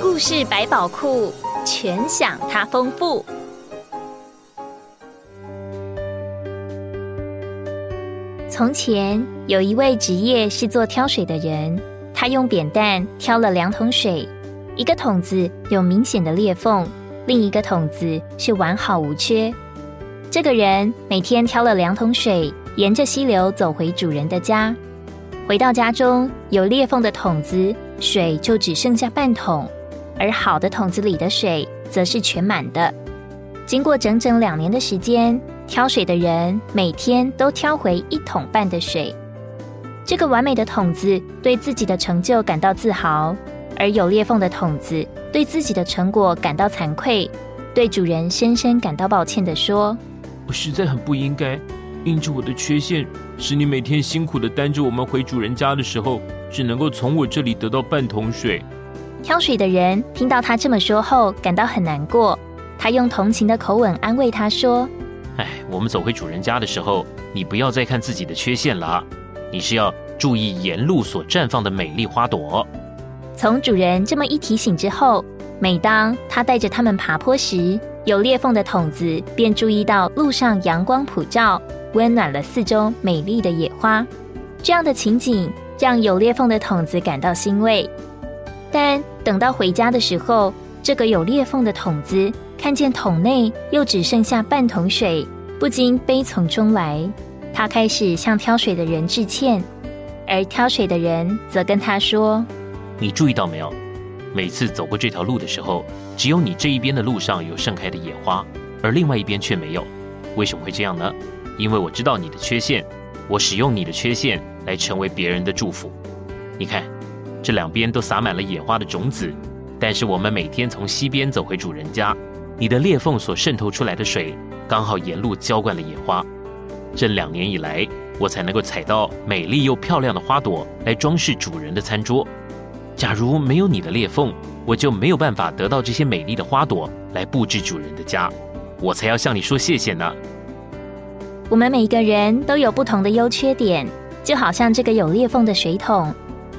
故事百宝库全享它丰富。从前有一位职业是做挑水的人，他用扁担挑了两桶水，一个桶子有明显的裂缝，另一个桶子是完好无缺。这个人每天挑了两桶水，沿着溪流走回主人的家。回到家中，有裂缝的桶子水就只剩下半桶，而好的桶子里的水则是全满的。经过整整两年的时间，挑水的人每天都挑回一桶半的水。这个完美的桶子对自己的成就感到自豪，而有裂缝的桶子对自己的成果感到惭愧，对主人深深感到抱歉的说：“我实在很不应该。”因着我的缺陷，使你每天辛苦的担着我们回主人家的时候，只能够从我这里得到半桶水。挑水的人听到他这么说后，感到很难过。他用同情的口吻安慰他说：“哎，我们走回主人家的时候，你不要再看自己的缺陷了，你是要注意沿路所绽放的美丽花朵。”从主人这么一提醒之后，每当他带着他们爬坡时，有裂缝的桶子便注意到路上阳光普照。温暖了四周美丽的野花，这样的情景让有裂缝的桶子感到欣慰。但等到回家的时候，这个有裂缝的桶子看见桶内又只剩下半桶水，不禁悲从中来。他开始向挑水的人致歉，而挑水的人则跟他说：“你注意到没有？每次走过这条路的时候，只有你这一边的路上有盛开的野花，而另外一边却没有。为什么会这样呢？”因为我知道你的缺陷，我使用你的缺陷来成为别人的祝福。你看，这两边都撒满了野花的种子，但是我们每天从西边走回主人家，你的裂缝所渗透出来的水，刚好沿路浇灌了野花。这两年以来，我才能够采到美丽又漂亮的花朵来装饰主人的餐桌。假如没有你的裂缝，我就没有办法得到这些美丽的花朵来布置主人的家。我才要向你说谢谢呢。我们每个人都有不同的优缺点，就好像这个有裂缝的水桶。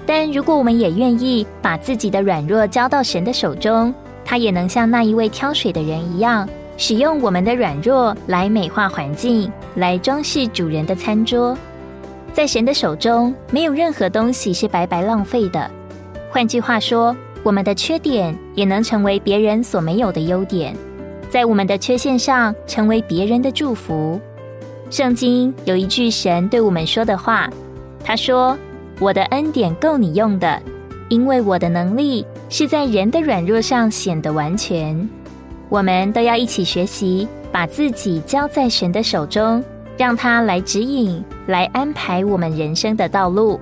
但如果我们也愿意把自己的软弱交到神的手中，他也能像那一位挑水的人一样，使用我们的软弱来美化环境，来装饰主人的餐桌。在神的手中，没有任何东西是白白浪费的。换句话说，我们的缺点也能成为别人所没有的优点，在我们的缺陷上成为别人的祝福。圣经有一句神对我们说的话，他说：“我的恩典够你用的，因为我的能力是在人的软弱上显得完全。”我们都要一起学习，把自己交在神的手中，让他来指引、来安排我们人生的道路。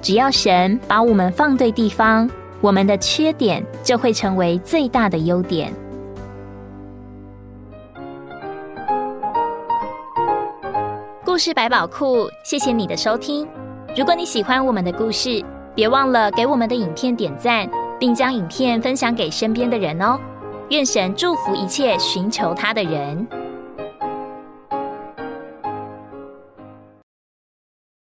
只要神把我们放对地方，我们的缺点就会成为最大的优点。故事百宝库，谢谢你的收听。如果你喜欢我们的故事，别忘了给我们的影片点赞，并将影片分享给身边的人哦。愿神祝福一切寻求他的人。